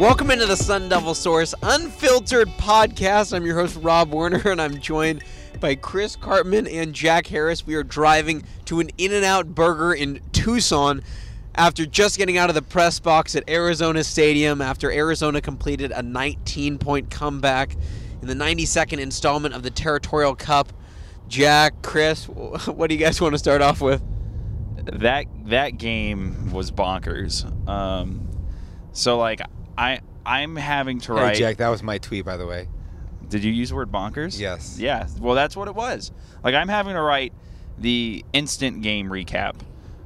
Welcome into the Sun Devil Source Unfiltered Podcast. I'm your host, Rob Warner, and I'm joined by Chris Karpman and Jack Harris. We are driving to an In N Out Burger in Tucson after just getting out of the press box at Arizona Stadium after Arizona completed a 19 point comeback in the 92nd installment of the Territorial Cup. Jack, Chris, what do you guys want to start off with? That that game was bonkers. Um, so like I I'm having to write. Hey. Jack, that was my tweet, by the way. Did you use the word bonkers? Yes. Yeah. Well, that's what it was. Like I'm having to write the instant game recap.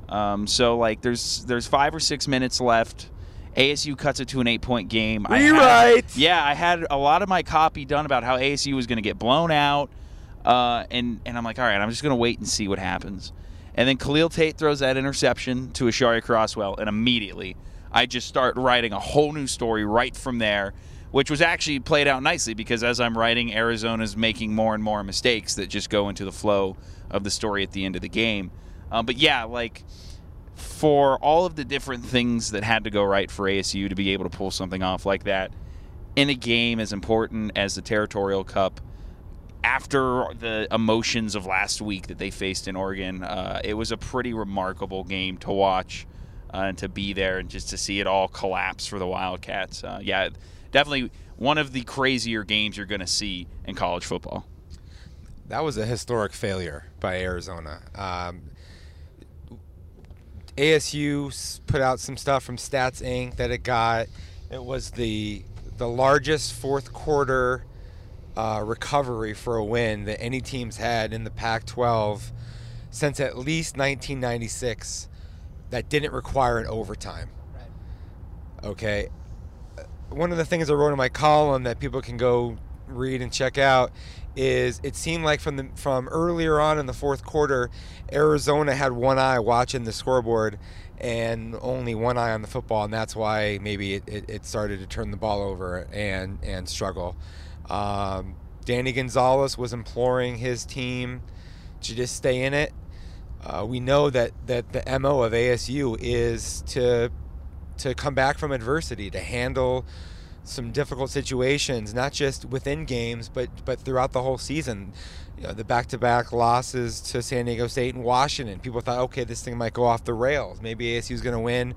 Um, so like there's there's five or six minutes left. ASU cuts it to an eight point game. I had- yeah, I had a lot of my copy done about how ASU was going to get blown out, uh, and and I'm like, all right, I'm just going to wait and see what happens. And then Khalil Tate throws that interception to Aashari Crosswell, and immediately I just start writing a whole new story right from there, which was actually played out nicely because as I'm writing, Arizona's making more and more mistakes that just go into the flow of the story at the end of the game. Um, but yeah, like for all of the different things that had to go right for ASU to be able to pull something off like that in a game as important as the Territorial Cup, after the emotions of last week that they faced in Oregon, uh, it was a pretty remarkable game to watch and to be there and just to see it all collapse for the Wildcats. Uh, yeah, definitely one of the crazier games you're going to see in college football. That was a historic failure by Arizona. Um, ASU put out some stuff from Stats Inc. that it got. It was the the largest fourth quarter uh, recovery for a win that any teams had in the Pac-12 since at least 1996. That didn't require an overtime. Okay. Uh, One of the things I wrote in my column that people can go read and check out is it seemed like from the from earlier on in the fourth quarter, Arizona had one eye watching the scoreboard and only one eye on the football, and that's why maybe it, it, it started to turn the ball over and and struggle. Um, Danny Gonzales was imploring his team to just stay in it. Uh, we know that, that the mo of ASU is to to come back from adversity, to handle some difficult situations, not just within games, but but throughout the whole season. You know, the back-to-back losses to San Diego State and Washington. People thought, okay, this thing might go off the rails. Maybe ASU is going to win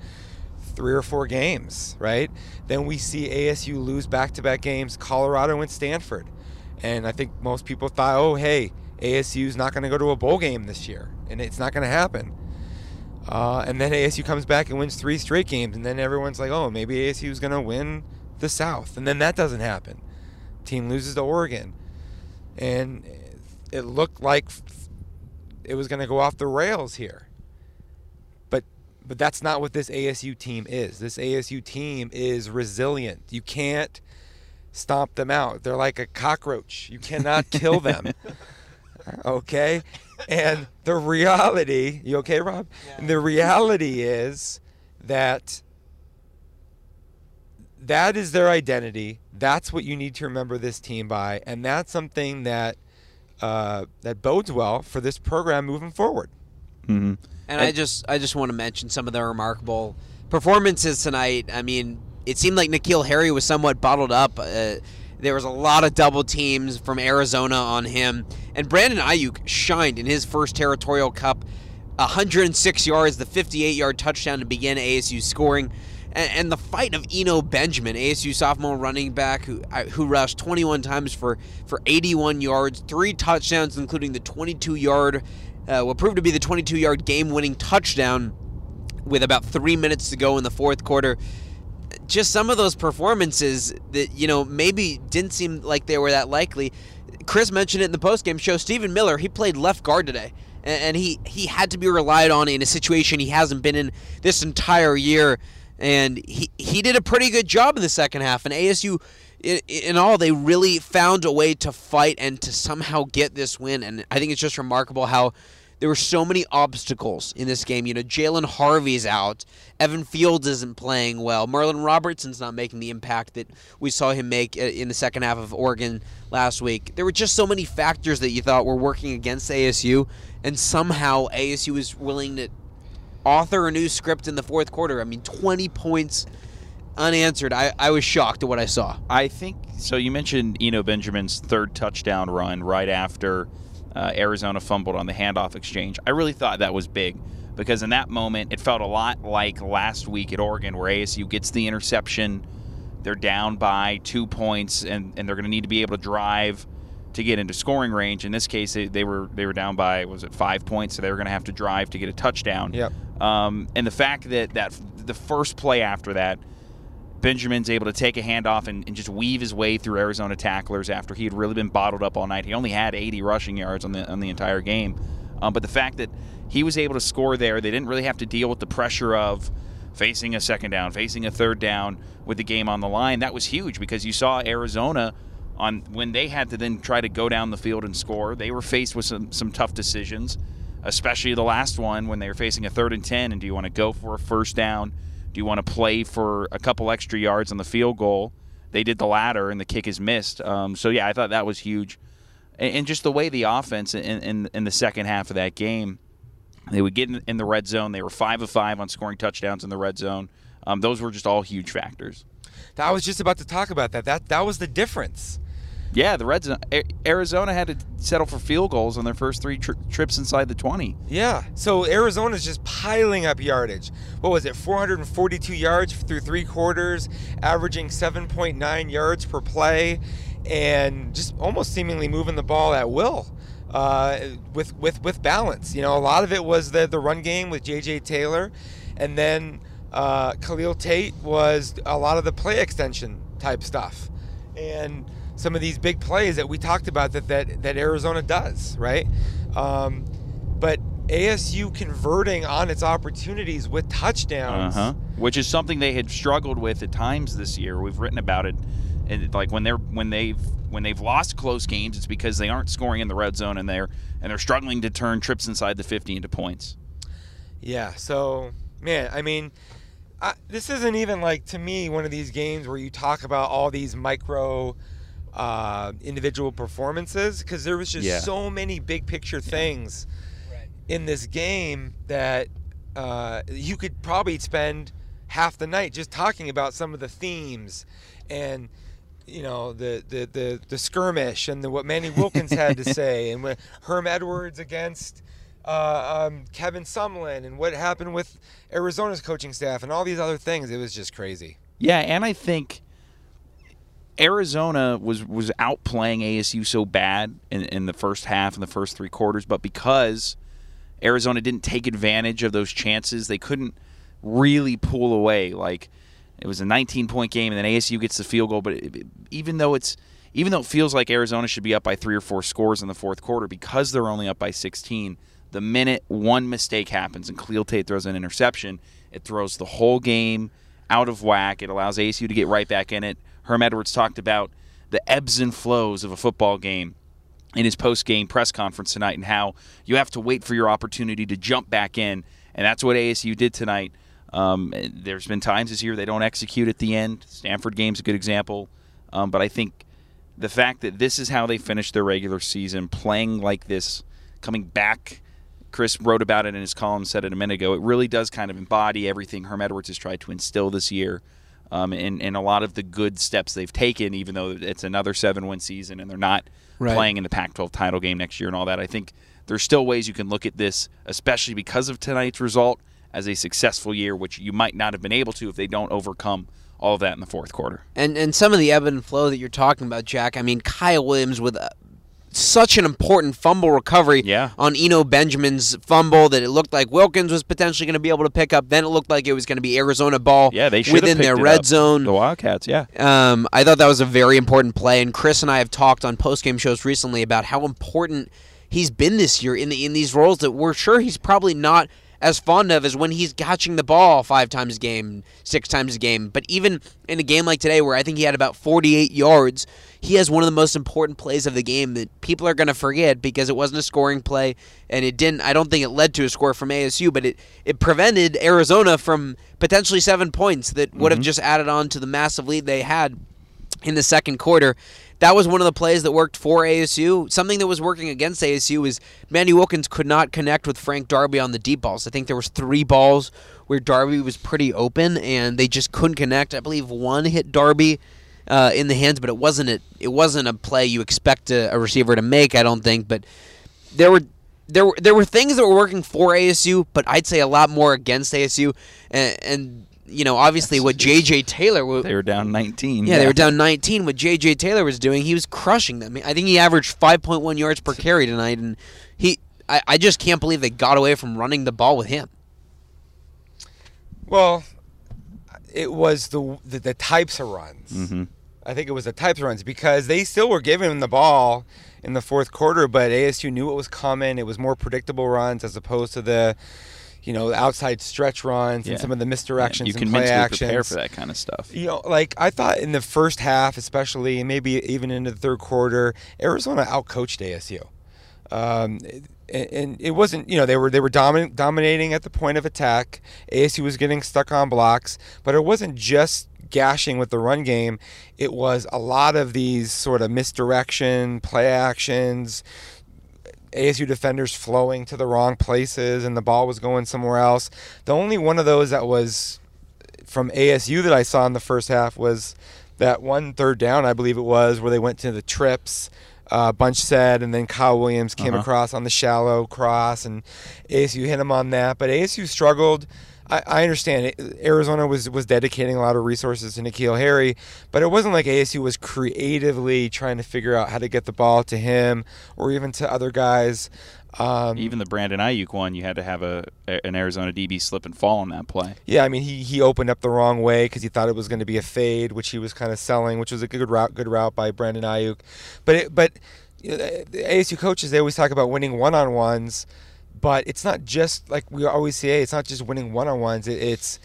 three or four games, right? Then we see ASU lose back-to-back games, Colorado and Stanford, and I think most people thought, oh, hey, ASU is not going to go to a bowl game this year, and it's not going to happen. Uh, and then ASU comes back and wins three straight games, and then everyone's like, oh, maybe ASU is going to win the South. And then that doesn't happen. Team loses to Oregon. And it looked like it was going to go off the rails here. But but that's not what this ASU team is. This ASU team is resilient. You can't stomp them out. They're like a cockroach. You cannot kill them. okay? And the reality, you okay, Rob? The reality is that that is their identity. That's what you need to remember this team by, and that's something that uh, that bodes well for this program moving forward. Mm-hmm. And I just I just want to mention some of the remarkable performances tonight. I mean, it seemed like N'Keal Harry was somewhat bottled up. Uh, there was a lot of double teams from Arizona on him, and Brandon Aiyuk shined in his first Territorial Cup. 106 yards, the 58-yard touchdown to begin ASU scoring, and, and the fight of Eno Benjamin, ASU sophomore running back who who rushed 21 times for for 81 yards, three touchdowns, including the 22-yard uh, what proved to be the 22 yard game winning touchdown with about three minutes to go in the fourth quarter. Just some of those performances that, you know, maybe didn't seem like they were that likely. Chris mentioned it in the postgame show. Stephen Miller, he played left guard today. And, he, he had to be relied on in a situation he hasn't been in this entire year. And he, he did a pretty good job in the second half. And ASU in, in all, they really found a way to fight and to somehow get this win. And I think it's just remarkable how there were so many obstacles in this game. You know, Jalen Harvey's out. Evan Fields isn't playing well. Merlin Robertson's not making the impact that we saw him make uh, in the second half of Oregon last week. There were just so many factors that you thought were working against ASU, and somehow ASU was willing to author a new script in the fourth quarter. I mean, 20 points unanswered. I, I was shocked at what I saw. I think so. You mentioned Eno Benjamin's third touchdown run right after uh, Arizona fumbled on the handoff exchange. I really thought that was big because in that moment it felt a lot like last week at Oregon where ASU gets the interception. They're down by two points and, and they're going to need to be able to drive to get into scoring range. In this case, they, they were they were down by was it five points, so they were going to have to drive to get a touchdown. Yep. Um, and the fact that that the first play after that, Benjamin's able to take a handoff and, and just weave his way through Arizona tacklers after he had really been bottled up all night. He only had 80 rushing yards on the on the entire game, um, but the fact that he was able to score there, they didn't really have to deal with the pressure of facing a second down, facing a third down with the game on the line. That was huge because you saw Arizona on when they had to then try to go down the field and score. They were faced with some some tough decisions, especially the last one when they were facing a third and ten. And do you want to go for a first down? Do you want to play for a couple extra yards on the field goal? They did the latter, and the kick is missed. Um, so yeah, I thought that was huge, and, and just the way the offense in, in in the second half of that game, they would get in, in the red zone. They were five of five on scoring touchdowns in the red zone. Um, those were just all huge factors. I was just about to talk about that. That that was the difference. Yeah, the Reds. Arizona had to settle for field goals on their first three tri- trips inside the 20. Yeah. So Arizona's just piling up yardage. What was it? 442 yards through three quarters, averaging 7.9 yards per play, and just almost seemingly moving the ball at will. Uh, with with with balance, you know, a lot of it was the the run game with J.J. Taylor, and then uh, Khalil Tate was a lot of the play extension type stuff, and some of these big plays that we talked about that that, that Arizona does, right? Um, but ASU converting on its opportunities with touchdowns, uh-huh. which is something they had struggled with at times this year. We've written about it, and like when they're when they've when they've lost close games, it's because they aren't scoring in the red zone and they're and they're struggling to turn trips inside the 50 into points. Yeah. So man, I mean. I, this isn't even like to me one of these games where you talk about all these micro uh, individual performances because there was just Yeah. so many big picture things in this game that uh, you could probably spend half the night just talking about some of the themes and you know the the the, the skirmish and the, what Manny Wilkins had to say and what Herm Edwards against uh, um, Kevin Sumlin and what happened with Arizona's coaching staff and all these other things. It was just crazy. Yeah, and I think Arizona was was outplaying ASU so bad in, in the first half and the first three quarters, but because Arizona didn't take advantage of those chances, they couldn't really pull away. Like it was a 19 point game, and then ASU gets the field goal. But it, even though it's even though it feels like Arizona should be up by three or four scores in the fourth quarter, because they're only up by 16, the minute one mistake happens and Khalil Tate throws an interception, it throws the whole game out of whack. It allows ASU to get right back in it. Herm Edwards talked about the ebbs and flows of a football game in his post game press conference tonight and how you have to wait for your opportunity to jump back in. And that's what ASU did tonight. Um, there's been times this year they don't execute at the end. Stanford game's a good example. Um, but I think the fact that this is how they finished their regular season, playing like this, coming back. Chris wrote about it in his column, said it a minute ago. It really does kind of embody everything Herm Edwards has tried to instill this year um, and, and a lot of the good steps they've taken, even though it's another seven win season and they're not Right. playing in the Pac 12 title game next year and all that. I think there's still ways you can look at this, especially because of tonight's result, as a successful year, which you might not have been able to if they don't overcome all of that in the fourth quarter. And and some of the ebb and flow that you're talking about, Jack. I mean, Kyle Williams with uh such an important fumble recovery Yeah. on Eno Benjamin's fumble that it looked like Wilkins was potentially going to be able to pick up. Then it looked like it was going to be Arizona ball Yeah, they within their red up. zone. The Wildcats, yeah. Um, I thought that was a very important play, and Chris and I have talked on post-game shows recently about how important he's been this year in the in these roles that we're sure he's probably not as fond of as when he's catching the ball five times a game, six times a game. But even in a game like today, where I think he had about 48 yards, he has one of the most important plays of the game that people are going to forget because it wasn't a scoring play, and it didn't. I don't think it led to a score from ASU, but it it prevented Arizona from potentially seven points that would have mm-hmm. just added on to the massive lead they had in the second quarter. That was one of the plays that worked for ASU. Something that was working against ASU is Manny Wilkins could not connect with Frank Darby on the deep balls. I think there was three balls where Darby was pretty open and they just couldn't connect. I believe one hit Darby uh, in the hands, but it wasn't a, it wasn't a play you expect a, a receiver to make. I don't think, but there were there were there were things that were working for ASU, but I'd say a lot more against ASU, and, and you know obviously what JJ Taylor w- They were down 19. yeah, they were down 19. What J.J. Taylor was doing, he was crushing them. I think he averaged 5.1 yards per carry tonight, and he, I, I just can't believe they got away from running the ball with him. Well, it was the the, the types of runs. hmm I think it was the types of runs because they still were giving him the ball in the fourth quarter, but ASU knew what was coming. It was more predictable runs as opposed to the, you know, outside stretch runs Yeah. and some of the misdirections play actions. you and can play mentally actions. prepare for that kind of stuff. You know, like I thought in the first half, especially, and maybe even into the third quarter, Arizona outcoached ASU. Um, and, and it wasn't, you know, they were they were dominant, dominating at the point of attack. ASU was getting stuck on blocks, but it wasn't just gashing with the run game. It was a lot of these sort of misdirection, play actions, ASU defenders flowing to the wrong places, and the ball was going somewhere else. The only one of those that was from ASU that I saw in the first half was that one third down, I believe it was, where they went to the trips. Uh, bunch said, and then Kyle Williams came Uh-huh. across on the shallow cross, and ASU hit him on that. But ASU struggled. I, I understand it. Arizona was was dedicating a lot of resources to N'Keal Harry, but it wasn't like ASU was creatively trying to figure out how to get the ball to him or even to other guys. Um, Even the Brandon Aiyuk one, you had to have a an Arizona DB slip and fall on that play. Yeah, I mean he, he opened up the wrong way because he thought it was going to be a fade, which he was kind of selling, which was a good route, good route by Brandon Aiyuk. But it, but you know, the ASU coaches they always talk about winning one on ones, but it's not just like we always say. It's not just winning one on ones. It, it's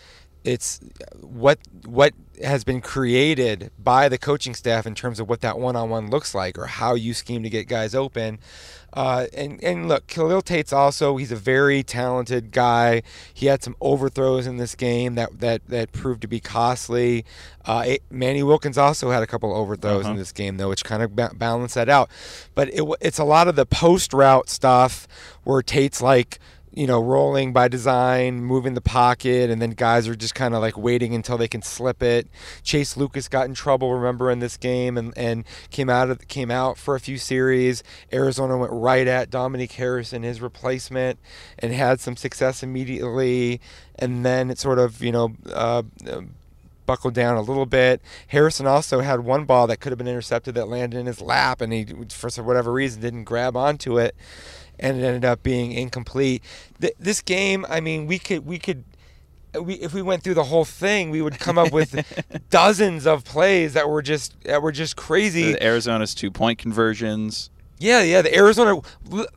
it's what what has been created by the coaching staff in terms of what that one on one looks like or how you scheme to get guys open. Uh, and and look, Khalil Tate's also he's a very talented guy. He had some overthrows in this game that that that proved to be costly. Uh, it- Manny Wilkins also had a couple overthrows Uh-huh. in this game though, which kind of ba- balanced that out. But it, it's a lot of the post route stuff where Tate's like you know, rolling by design, moving the pocket, and then guys are just kind of like waiting until they can slip it. Chase Lucas got in trouble, remember, in this game, and, and came out of came out for a few series. Arizona went right at Dominique Harrison, his replacement, and had some success immediately. And then it sort of, you know. Uh, buckled down a little bit. Harrison also had one ball that could have been intercepted that landed in his lap, and he, for whatever reason, didn't grab onto it, and it ended up being incomplete. Th- this game, I mean, we could we could. We, if we went through the whole thing, we would come up with dozens of plays that were just that were just crazy. The Arizona's two point conversions. Yeah, yeah. The Arizona.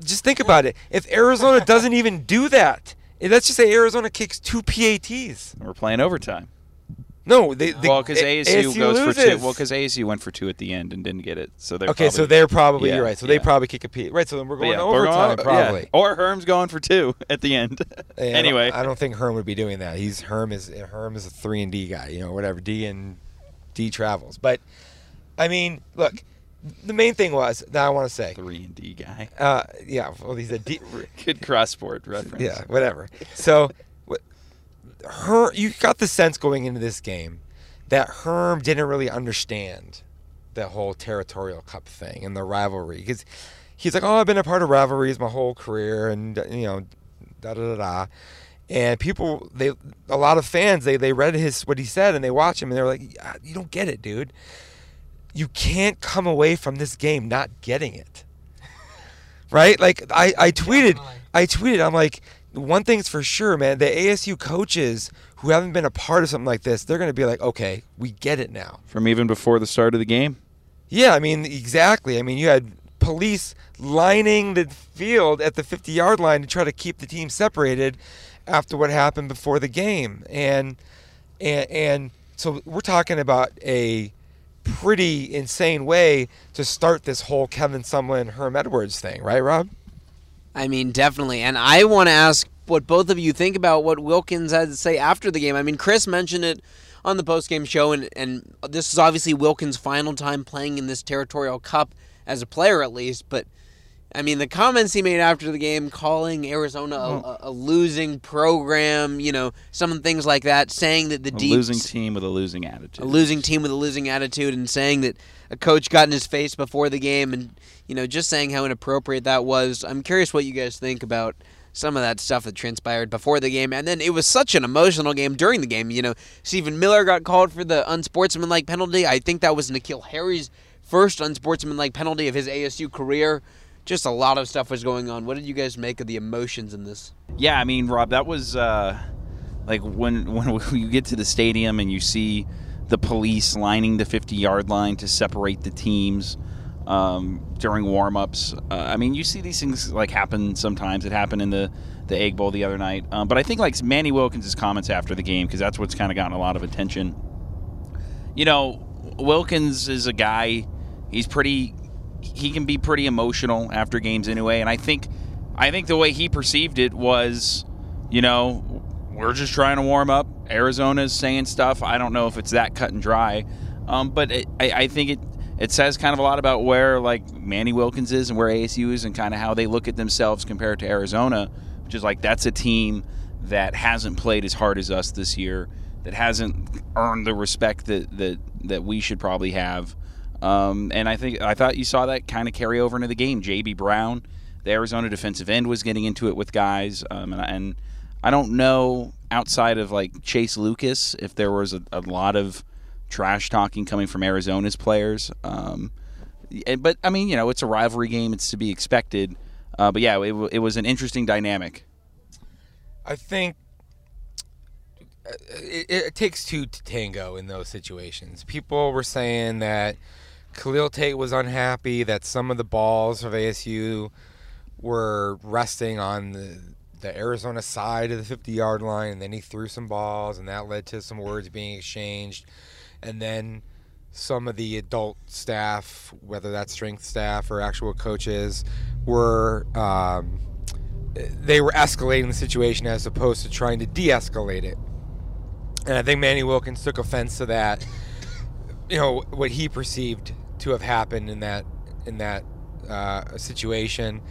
Just think about it. If Arizona doesn't even do that, eh, let's just say Arizona kicks two PATs. And We're playing overtime. No, they, they well, because A- ASU, goes for two. Well, because ASU went for two at the end and didn't get it. So they're okay, so they're probably yeah, you're right. So they probably kick a P. Right, so then we're going yeah, overtime going- yeah. probably. Or Herm's going for two at the end. Hey, I don't- anyway, I don't think Herm would be doing that. He's Herm is Herm is a three and D guy, you know, whatever D and D travels. But I mean, look, the main thing was that I want to say, three and D guy. uh, yeah, well, he's a D. Good cross sport reference. Yeah, whatever. So, her, you got the sense going into this game that Herm didn't really understand the whole territorial cup thing and the rivalry because he's like, oh, I've been a part of rivalries my whole career, and you know, da da da da. And people, they, a lot of fans, they they read his what he said and they watch him and they're like, "Ah, you don't get it, dude. You can't come away from this game not getting it right? Like I, I tweeted, I tweeted, I'm like, one thing's for sure, man. The ASU coaches who haven't been a part of something like this, they're going to be like, okay, we get it now. From even before the start of the game. Yeah, I mean, exactly. I mean, you had police lining the field at the 50 yard line to try to keep the team separated after what happened before the game. And, and, and so we're talking about a pretty insane way to start this whole Kevin Sumlin, Herm Edwards thing, right, Rob? I mean, definitely. And I want to ask what both of you think about what Wilkins had to say after the game. I mean, Chris mentioned it on the post game show, and and this is obviously Wilkins' final time playing in this territorial cup as a player, at least. But I mean, the comments he made after the game, calling Arizona a, a losing program, you know, some things like that, saying that the A deep losing team with a losing attitude. a losing team with a losing attitude and saying that a coach got in his face before the game and you know just saying how inappropriate that was. I'm curious what you guys think about some of that stuff that transpired before the game. And then it was such an emotional game during the game. You know stephen miller got called for the unsportsmanlike penalty. I think that was N'Keal harry's first unsportsmanlike penalty of his asu career. Just a lot of stuff was going on. What did you guys make of the emotions in this? Yeah, I mean, Rob, that was uh, like when when you get to the stadium and you see the police lining the 50 yard line to separate the teams um, during warm-ups. Uh, I mean, you see these things like happen sometimes. It happened in the the Egg Bowl the other night. Um, but I think like Manny Wilkins' comments after the game because that's what's kind of gotten a lot of attention. You know, Wilkins is a guy. He's pretty. He can be pretty emotional after games anyway, and I think, I think the way he perceived it was, you know, we're just trying to warm up. Arizona's saying stuff. I don't know if it's that cut and dry, um, but it, I, I think it it says kind of a lot about where like Manny Wilkins is and where ASU is and kind of how they look at themselves compared to Arizona, which is like that's a team that hasn't played as hard as us this year, that hasn't earned the respect that that that we should probably have. Um, and I think I thought you saw that kind of carry over into the game. JB Brown, the Arizona defensive end, was getting into it with guys, um, and, and I don't know outside of like Chase Lucas if there was a, a lot of trash talking coming from Arizona's players. Um, but I mean, you know, it's a rivalry game; it's to be expected. Uh, but yeah, it, it was an interesting dynamic. I think uh, it, it takes two to tango in those situations. People were saying that Khalil Tate was unhappy that some of the balls of ASU were resting on the, the Arizona side of the 50 yard line, and then he threw some balls, and that led to some words being exchanged. And then some of the adult staff, whether that's strength staff or actual coaches, were. Um, they were escalating the situation as opposed to trying to de-escalate it. And I think Manny Wilkins took offense to that. You know what he perceived to have happened in that in that uh, situation.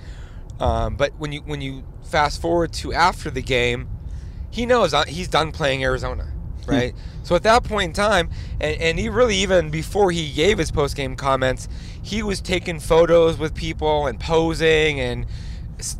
Um, but when you when you fast forward to after the game, he knows uh, he's done playing Arizona, right? so at that point in time, and, and he really even before he gave his post game comments, he was taking photos with people and posing and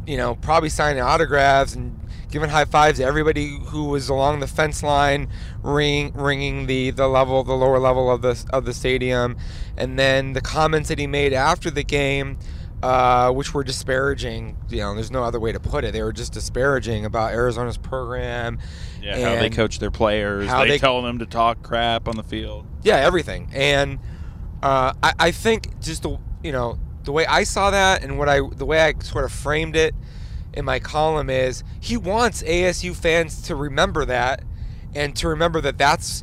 you know probably signing autographs and giving high fives to everybody who was along the fence line, ring, ringing the the level, the lower level of the of the stadium, and then the comments that he made after the game uh, which were disparaging. You know, there's no other way to put it. They were just disparaging about Arizona's program. Yeah, how they coach their players. how They, they- tell them to talk crap on the field. Yeah, everything. And uh, I, I think just the you know the way I saw that and what I the way I sort of framed it in my column is he wants ASU fans to remember that and to remember that that's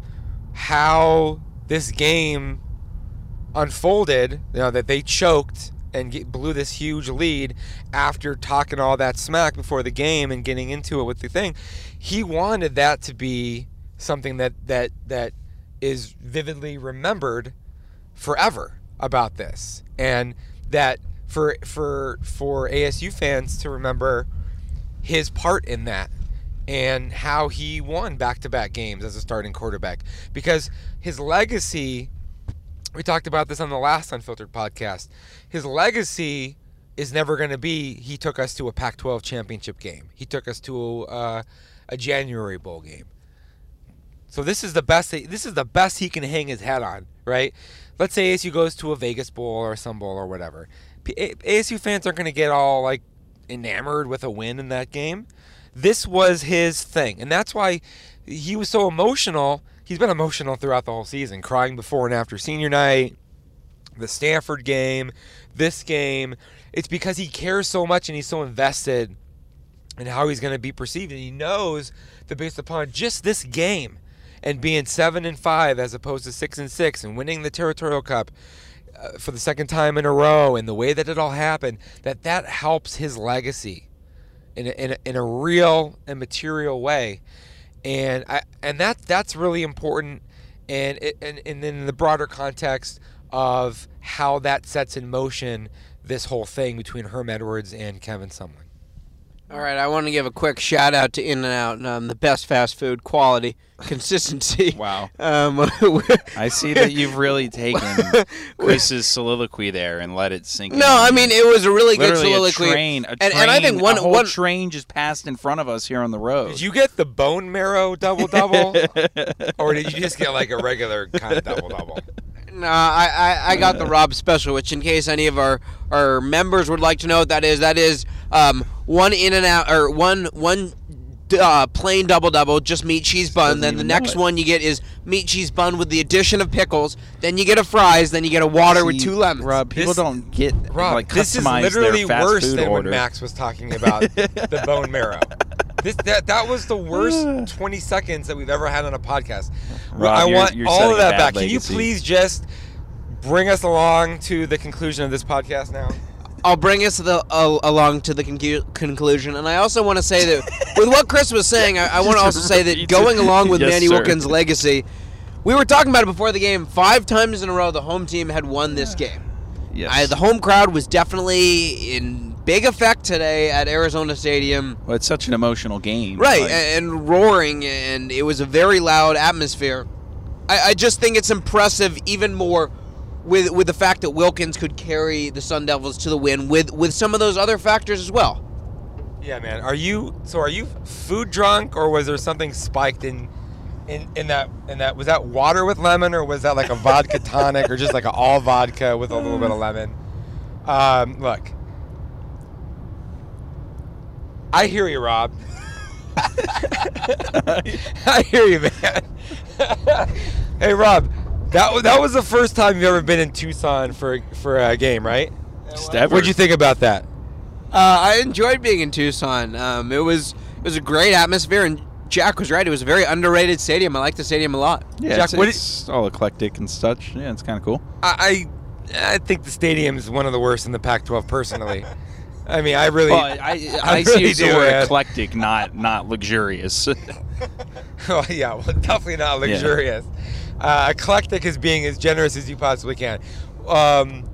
how this game unfolded. You know that they choked and get, blew this huge lead after talking all that smack before the game and getting into it with the thing. He wanted that to be something that that that is vividly remembered forever about this, and that for for for ASU fans to remember his part in that and how he won back-to-back games as a starting quarterback because his legacy we talked about this on the last unfiltered podcast. His legacy is never going to be he took us to a pac-12 championship game. He took us to uh, a january bowl game. So this is the best this is the best he can hang his hat on right? Let's say asu goes to a vegas bowl or some bowl or whatever. Asu fans aren't going to get all like enamored with a win in that game. This was his thing and that's why he was so emotional he's been emotional throughout the whole season crying before and after senior night the stanford game this game. It's because he cares so much and he's so invested in how he's going to be perceived and he knows that based upon just this game and being seven and five as opposed to six and six and winning the territorial cup uh, for the second time in a row and the way that it all happened that that helps his legacy in a, in a, in a real and material way and I and that that's really important and it, and and then the broader context of how that sets in motion this whole thing between Herm Edwards and Kevin Sumlin. All right, I want to give a quick shout out to In and Out, um, the best fast food quality, consistency. Wow. Um, I see that you've really taken Chris's soliloquy there and let it sink. In. No, in. I mean it was a really good soliloquy. a train, a and, train, and I think one a whole one train just passed in front of us here on the road. Did you get the bone marrow double double, or did you just get like a regular kind of double double? No, I, I, I got the Rob special, which in case any of our, our members would like to know what that is, that is um, one in and out or one one uh, plain double double, just meat cheese bun. doesn't Then the next one you get is meat cheese bun with the addition of pickles. Then you get a fries. Then you get a water with two lemons. Rob, people This- don't get Rob, like this is customize literally their fast worse food than order. when Max was talking about the bone marrow. This that that was the worst 20 seconds that we've ever had on a podcast. Rob, I you're- want you're all of that bad back. Can you please just bring us along to the conclusion of this podcast now? I'll bring us the, uh, along to the concu- conclusion, and I also want to say that with what Chris was saying, I, I want to also say that going along with Yes, Manny sir. Wilkins' legacy, we were talking about it before the game. Five times in a row, the home team had won this game. Yes. I, the home crowd was definitely in big effect today at Arizona Stadium. well, it's such an emotional game. Right, Like, and roaring, and it was a very loud atmosphere. I, I just think it's impressive, even more, with with the fact that Wilkins could carry the Sun Devils to the win with with some of those other factors as well. Yeah, man. Are you so? Are you food drunk, or was there something spiked in, in in that in that? Was that water with lemon, or was that like a vodka tonic, or just like an all vodka with a little bit of lemon? Um, look, I hear you, Rob. I hear you, man. hey, Rob. That was that was the first time you've ever been in Tucson for for a game, right? Just. What'd you think about that? Uh, I enjoyed being in Tucson. Um, it was it was a great atmosphere, and Jack was right. It was a very underrated stadium. I like the stadium a lot. Yeah, Jack, it's, what it's all eclectic and such. Yeah, it's kind of cool. I I I think the stadium is one of the worst in the Pac-12 personally. I mean, I really, Well, I, I, I I, really use the do, word eclectic, not not luxurious. oh, yeah, well, definitely not luxurious. Uh, eclectic is being as generous as you possibly can. Um,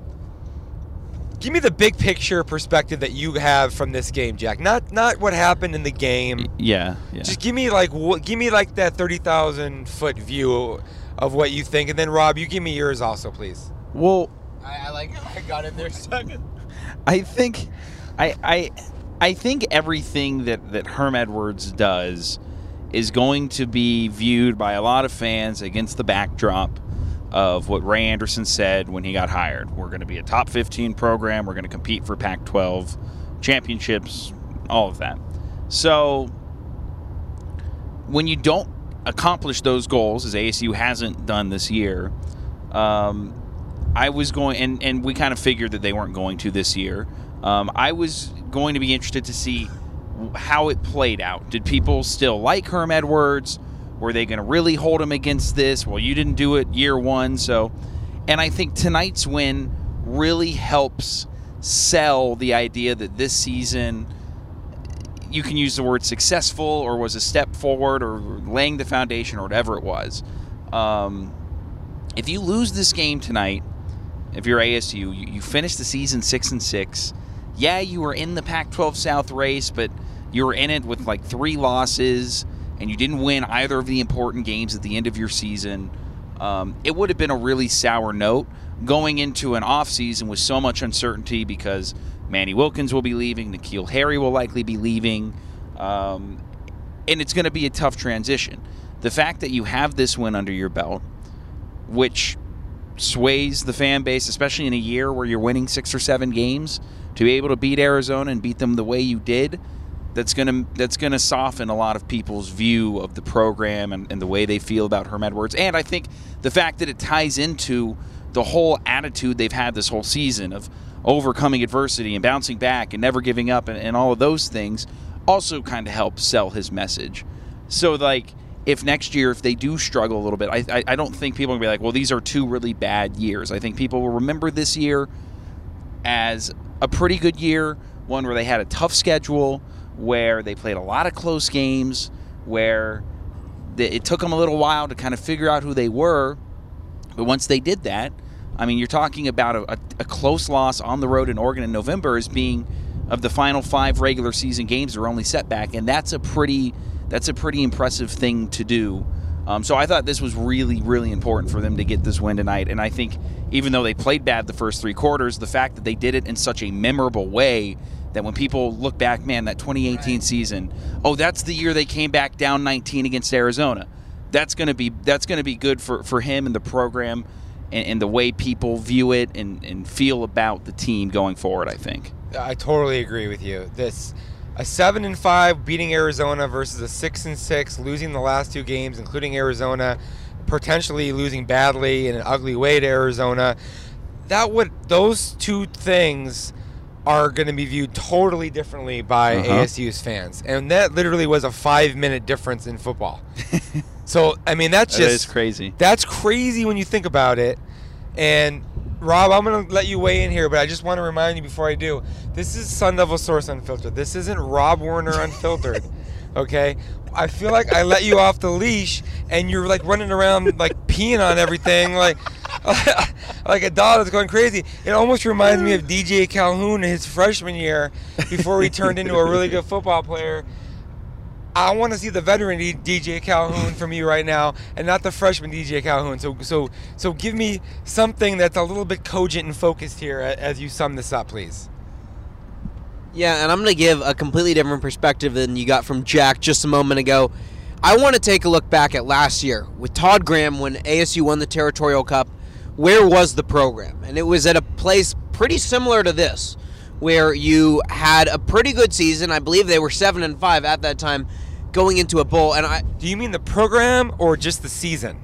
give me the big picture perspective that you have from this game, Jack. Not not what happened in the game. yeah, yeah. Just give me like wh- give me like that thirty thousand foot view of what you think, and then Rob, you give me yours also, please. well, I, I like I got in there second. I think, I, I, I think everything that that Herm Edwards does is going to be viewed by a lot of fans against the backdrop of what Ray Anderson said when he got hired. We're going to be a top 15 program. We're going to compete for Pac-12 championships, all of that. So when you don't accomplish those goals, as ASU hasn't done this year, um, I was going, and, and we kind of figured that they weren't going to this year. Um, I was going to be interested to see how it played out. Did people still like Herm Edwards? Were they going to really hold him against this? Well, you didn't do it year one, so. And I think tonight's win really helps sell the idea that this season you can use the word successful or was a step forward or laying the foundation or whatever it was. Um, if you lose this game tonight, if you're ASU, you, you finish the season six and six. Yeah, you were in the Pac-12 South race, but you were in it with like three losses, and you didn't win either of the important games at the end of your season. Um, it would have been a really sour note going into an offseason with so much uncertainty because Manny Wilkins will be leaving, N'Keal Harry will likely be leaving, um, and it's going to be a tough transition. The fact that you have this win under your belt, which sways the fan base, especially in a year where you're winning six or seven games, to be able to beat Arizona and beat them the way you did, that's gonna that's gonna soften a lot of people's view of the program and, and the way they feel about Herm Edwards. And I think the fact that it ties into the whole attitude they've had this whole season of overcoming adversity and bouncing back and never giving up and, and all of those things also kind of helps sell his message. So like if next year if they do struggle a little bit, I, I, I don't think people are gonna be like, well, these are two really bad years. I think people will remember this year as a pretty good year, one where they had a tough schedule, where they played a lot of close games, where it took them a little while to kind of figure out who they were, but once they did that, I mean, you're talking about a, a, a close loss on the road in Oregon in November as being of the final five regular season games their only setback, and that's a pretty that's a pretty impressive thing to do. Um, so I thought this was really, really important for them to get this win tonight. And I think even though they played bad the first three quarters, the fact that they did it in such a memorable way that when people look back, man, that 2018 right. season, oh, that's the year they came back down 19 against Arizona. That's gonna be that's gonna be good for, for him and the program and, and the way people view it and, and feel about the team going forward. I think. I totally agree with you. This a seven and five beating Arizona versus a six and six losing the last two games, including Arizona, potentially losing badly in an ugly way to Arizona. That would those two things are going to be viewed totally differently by uh-huh. ASU's fans, and that literally was a five minute difference in football. so I mean that's that just crazy. That's crazy when you think about it, and Rob, I'm going to let you weigh in here, but I just want to remind you before I do this is Sun Devil Source Unfiltered. This isn't Rob Warner Unfiltered. okay? I feel like I let you off the leash and you're like running around like peeing on everything like like a dog that's going crazy. It almost reminds me of DJ Calhoun in his freshman year before he turned into a really good football player I want to see the veteran DJ Calhoun from you right now, and not the freshman DJ Calhoun. So, so, so, give me something that's a little bit cogent and focused here as you sum this up, please. Yeah, and I'm going to give a completely different perspective than you got from Jack just a moment ago. I want to take a look back at last year with Todd Graham when ASU won the Territorial Cup. Where was the program? And it was at a place pretty similar to this, where you had a pretty good season. I believe they were seven and five at that time going into a bowl. And I do you mean the program or just the season?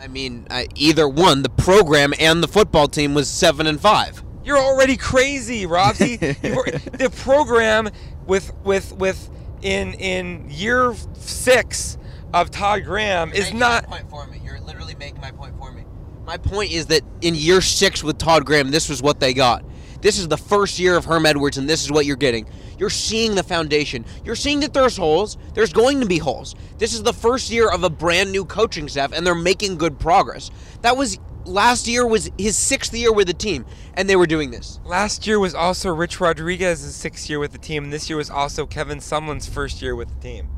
I mean, I, either one. The program and the football team was seven and five. You're already crazy, Robsy. the program with with with in in year six of Todd Graham You're is not. point for me. You're literally making my point for me. My point is that in year six with Todd Graham, this was what they got. This is the first year of Herm Edwards, and this is what you're getting. You're seeing the foundation. You're seeing that there's holes. There's going to be holes. This is the first year of a brand new coaching staff, and they're making good progress. That was last year was his sixth year with the team, and they were doing this. Last year was also Rich Rodriguez's sixth year with the team, and this year was also Kevin Sumlin's first year with the team.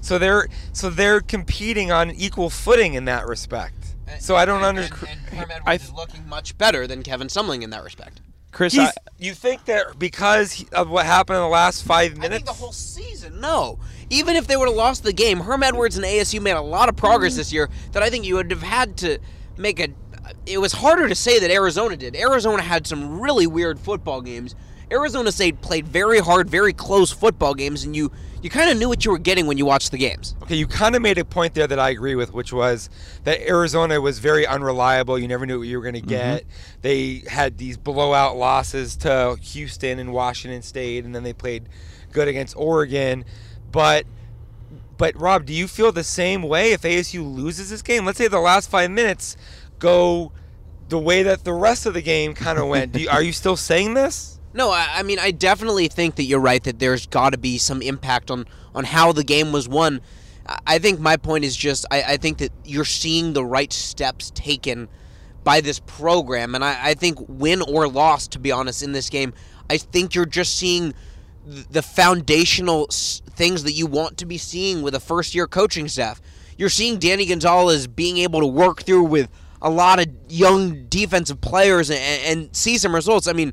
So they're so they're competing on equal footing in that respect. So I don't understand. And, and Herm Edwards is looking much better than Kevin Sumlin in that respect. Chris, I, you think that because of what happened in the last five minutes? I think the whole season. No, even if they would have lost the game, Herm Edwards and ASU made a lot of progress mm-hmm. this year that I think you would have had to make a. It was harder to say that Arizona did. Arizona had some really weird football games. Arizona State played very hard, very close football games, and you you kind of knew what you were getting when you watched the games. Okay, you kind of made a point there that I agree with, which was that Arizona was very unreliable. You never knew what you were going to mm-hmm. get. Mm-hmm. They had these blowout losses to Houston and Washington State, and then they played good against Oregon. But but Rob, do you feel the same way if ASU loses this game? Let's say the last five minutes go the way that the rest of the game kind of went. You, are you still saying this? No, I, I mean I definitely think that you're right that there's got to be some impact on on how the game was won. I think my point is just I, I think that you're seeing the right steps taken by this program, and I, I think win or loss, to be honest, in this game, I think you're just seeing the foundational things that you want to be seeing with a first year coaching staff. You're seeing Danny Gonzales being able to work through with a lot of young defensive players and, and see some results. I mean,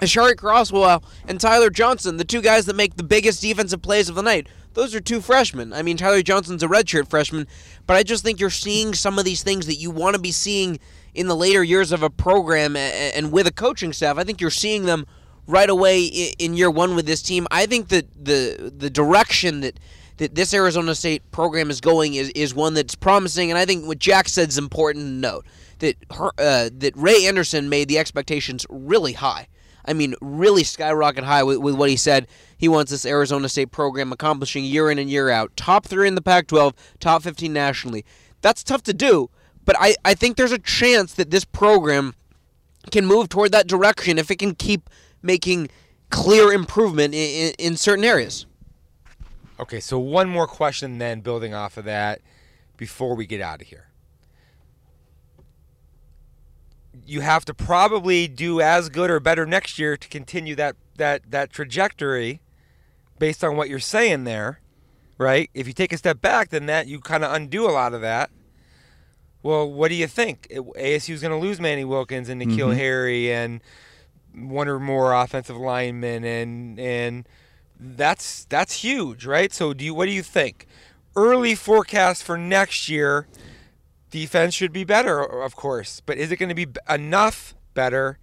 Aashari Crosswell and Tyler Johnson, the two guys that make the biggest defensive plays of the night. Those are two freshmen. I mean, Tyler Johnson's a redshirt freshman, but I just think you're seeing some of these things that you want to be seeing in the later years of a program and with a coaching staff. I think you're seeing them right away in year one with this team. I think that the the direction that that this Arizona State program is going is, is one that's promising, and I think what Jack said is important to note that her, uh, that Ray Anderson made the expectations really high. I mean, really skyrocket high with, with what he said. He wants this Arizona State program accomplishing year in and year out. Top three in the Pac 12, top 15 nationally. That's tough to do, but I, I think there's a chance that this program can move toward that direction if it can keep making clear improvement in, in, in certain areas. Okay, so one more question then, building off of that, before we get out of here. You have to probably do as good or better next year to continue that that that trajectory, based on what you're saying there, right? If you take a step back, then that you kind of undo a lot of that. Well, what do you think? ASU is going to lose Manny Wilkins and N'Keal Mhm. Harry and one or more offensive linemen, and and that's that's huge, right? So, do you what do you think? Early forecast for next year, defense should be better, of course, but is it going to be enough better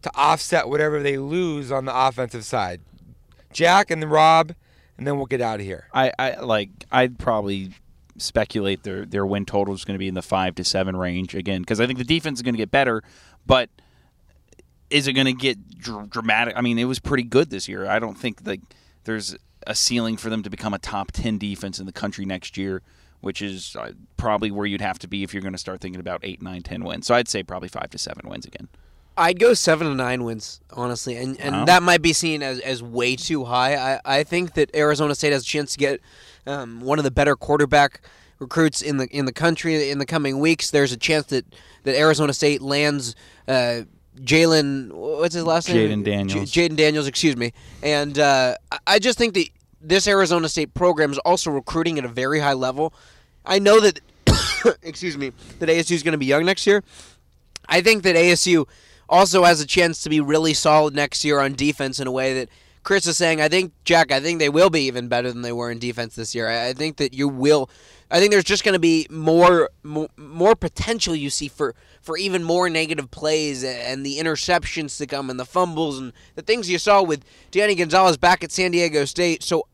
to offset whatever they lose on the offensive side? Jack and then Rob, and then we'll get out of here. I, I like I'd probably speculate their their win total is going to be in the five to seven range again because I think the defense is going to get better, but is it going to get dr- dramatic? I mean, it was pretty good this year. I don't think like there's a ceiling for them to become a top ten defense in the country next year, which is uh, probably where you'd have to be if you're going to start thinking about eight, nine, ten wins. So I'd say probably five to seven wins again. I'd go seven to nine wins, honestly, and and Wow. that might be seen as, as way too high. I, I think that Arizona State has a chance to get um, one of the better quarterback recruits in the in the country in the coming weeks. There's a chance that, that Arizona State lands uh, Jalen. What's his last name? Jayden Daniels. J- Jayden Daniels, excuse me. And uh, I- I just think that this Arizona State program is also recruiting at a very high level. I know that, excuse me, that ASU is going to be young next year. I think that ASU also has a chance to be really solid next year on defense in a way that Chris is saying. I think Jack. I think they will be even better than they were in defense this year. I, think that you will. I think there's just going to be more, more more potential you see for for even more negative plays and the interceptions to come and the fumbles and the things you saw with Danny Gonzales back at San Diego State. So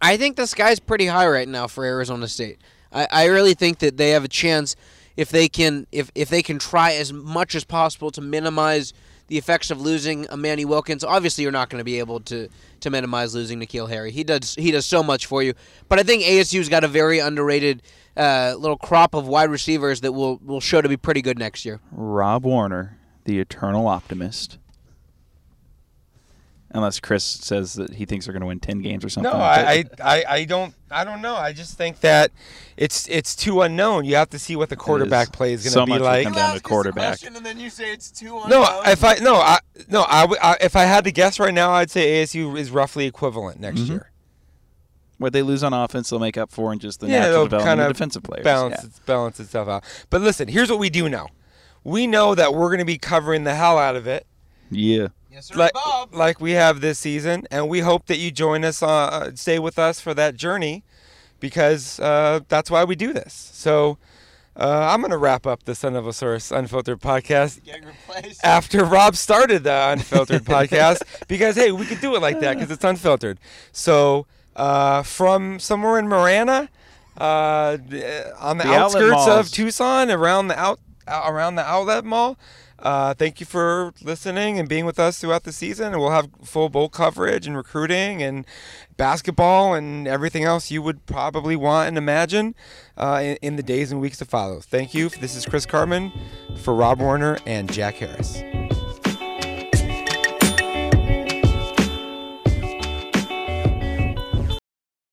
I think the sky's pretty high right now for Arizona State. I, I really think that they have a chance if they can if, if they can try as much as possible to minimize the effects of losing a Manny Wilkins. Obviously, you're not going to be able to to minimize losing N'Keal Harry. He does he does so much for you. But I think ASU's got a very underrated uh, little crop of wide receivers that will will show to be pretty good next year. Rob Warner, the eternal optimist. Unless Chris says that he thinks they're going to win ten games or something. No, I, I, I, I don't, I don't know. I just think that it's it's too unknown. You have to see what the quarterback play is going So to much be will like. come down to quarterback. and then you say it's too unknown. No, if I no, I no, I, would- I if I had to guess right now, I'd say ASU is roughly equivalent next Mhm. year. What they lose on offense, they'll make up for in just the Yeah, natural development kind of of defensive players. balance Yeah. balance itself out. But listen, here's what we do know. We know that we're going to be covering the hell out of it, yeah. Yes, like, like we have this season, and we hope that you join us, uh, stay with us for that journey, because uh, that's why we do this. So. Uh, I'm going to wrap up the Sun Devil Source Unfiltered podcast after Rob started the Unfiltered podcast because, hey, we could do it like that because it's unfiltered. So, uh, from somewhere in Marana, uh, on the, The outskirts of Tucson, around the out uh, around the outlet mall. Uh, thank you for listening and being with us throughout the season. And we'll have full bowl coverage and recruiting and basketball and everything else you would probably want and imagine uh, in, in the days and weeks to follow. Thank you. This is Chris Karpman for Rob Warner and Jack Harris.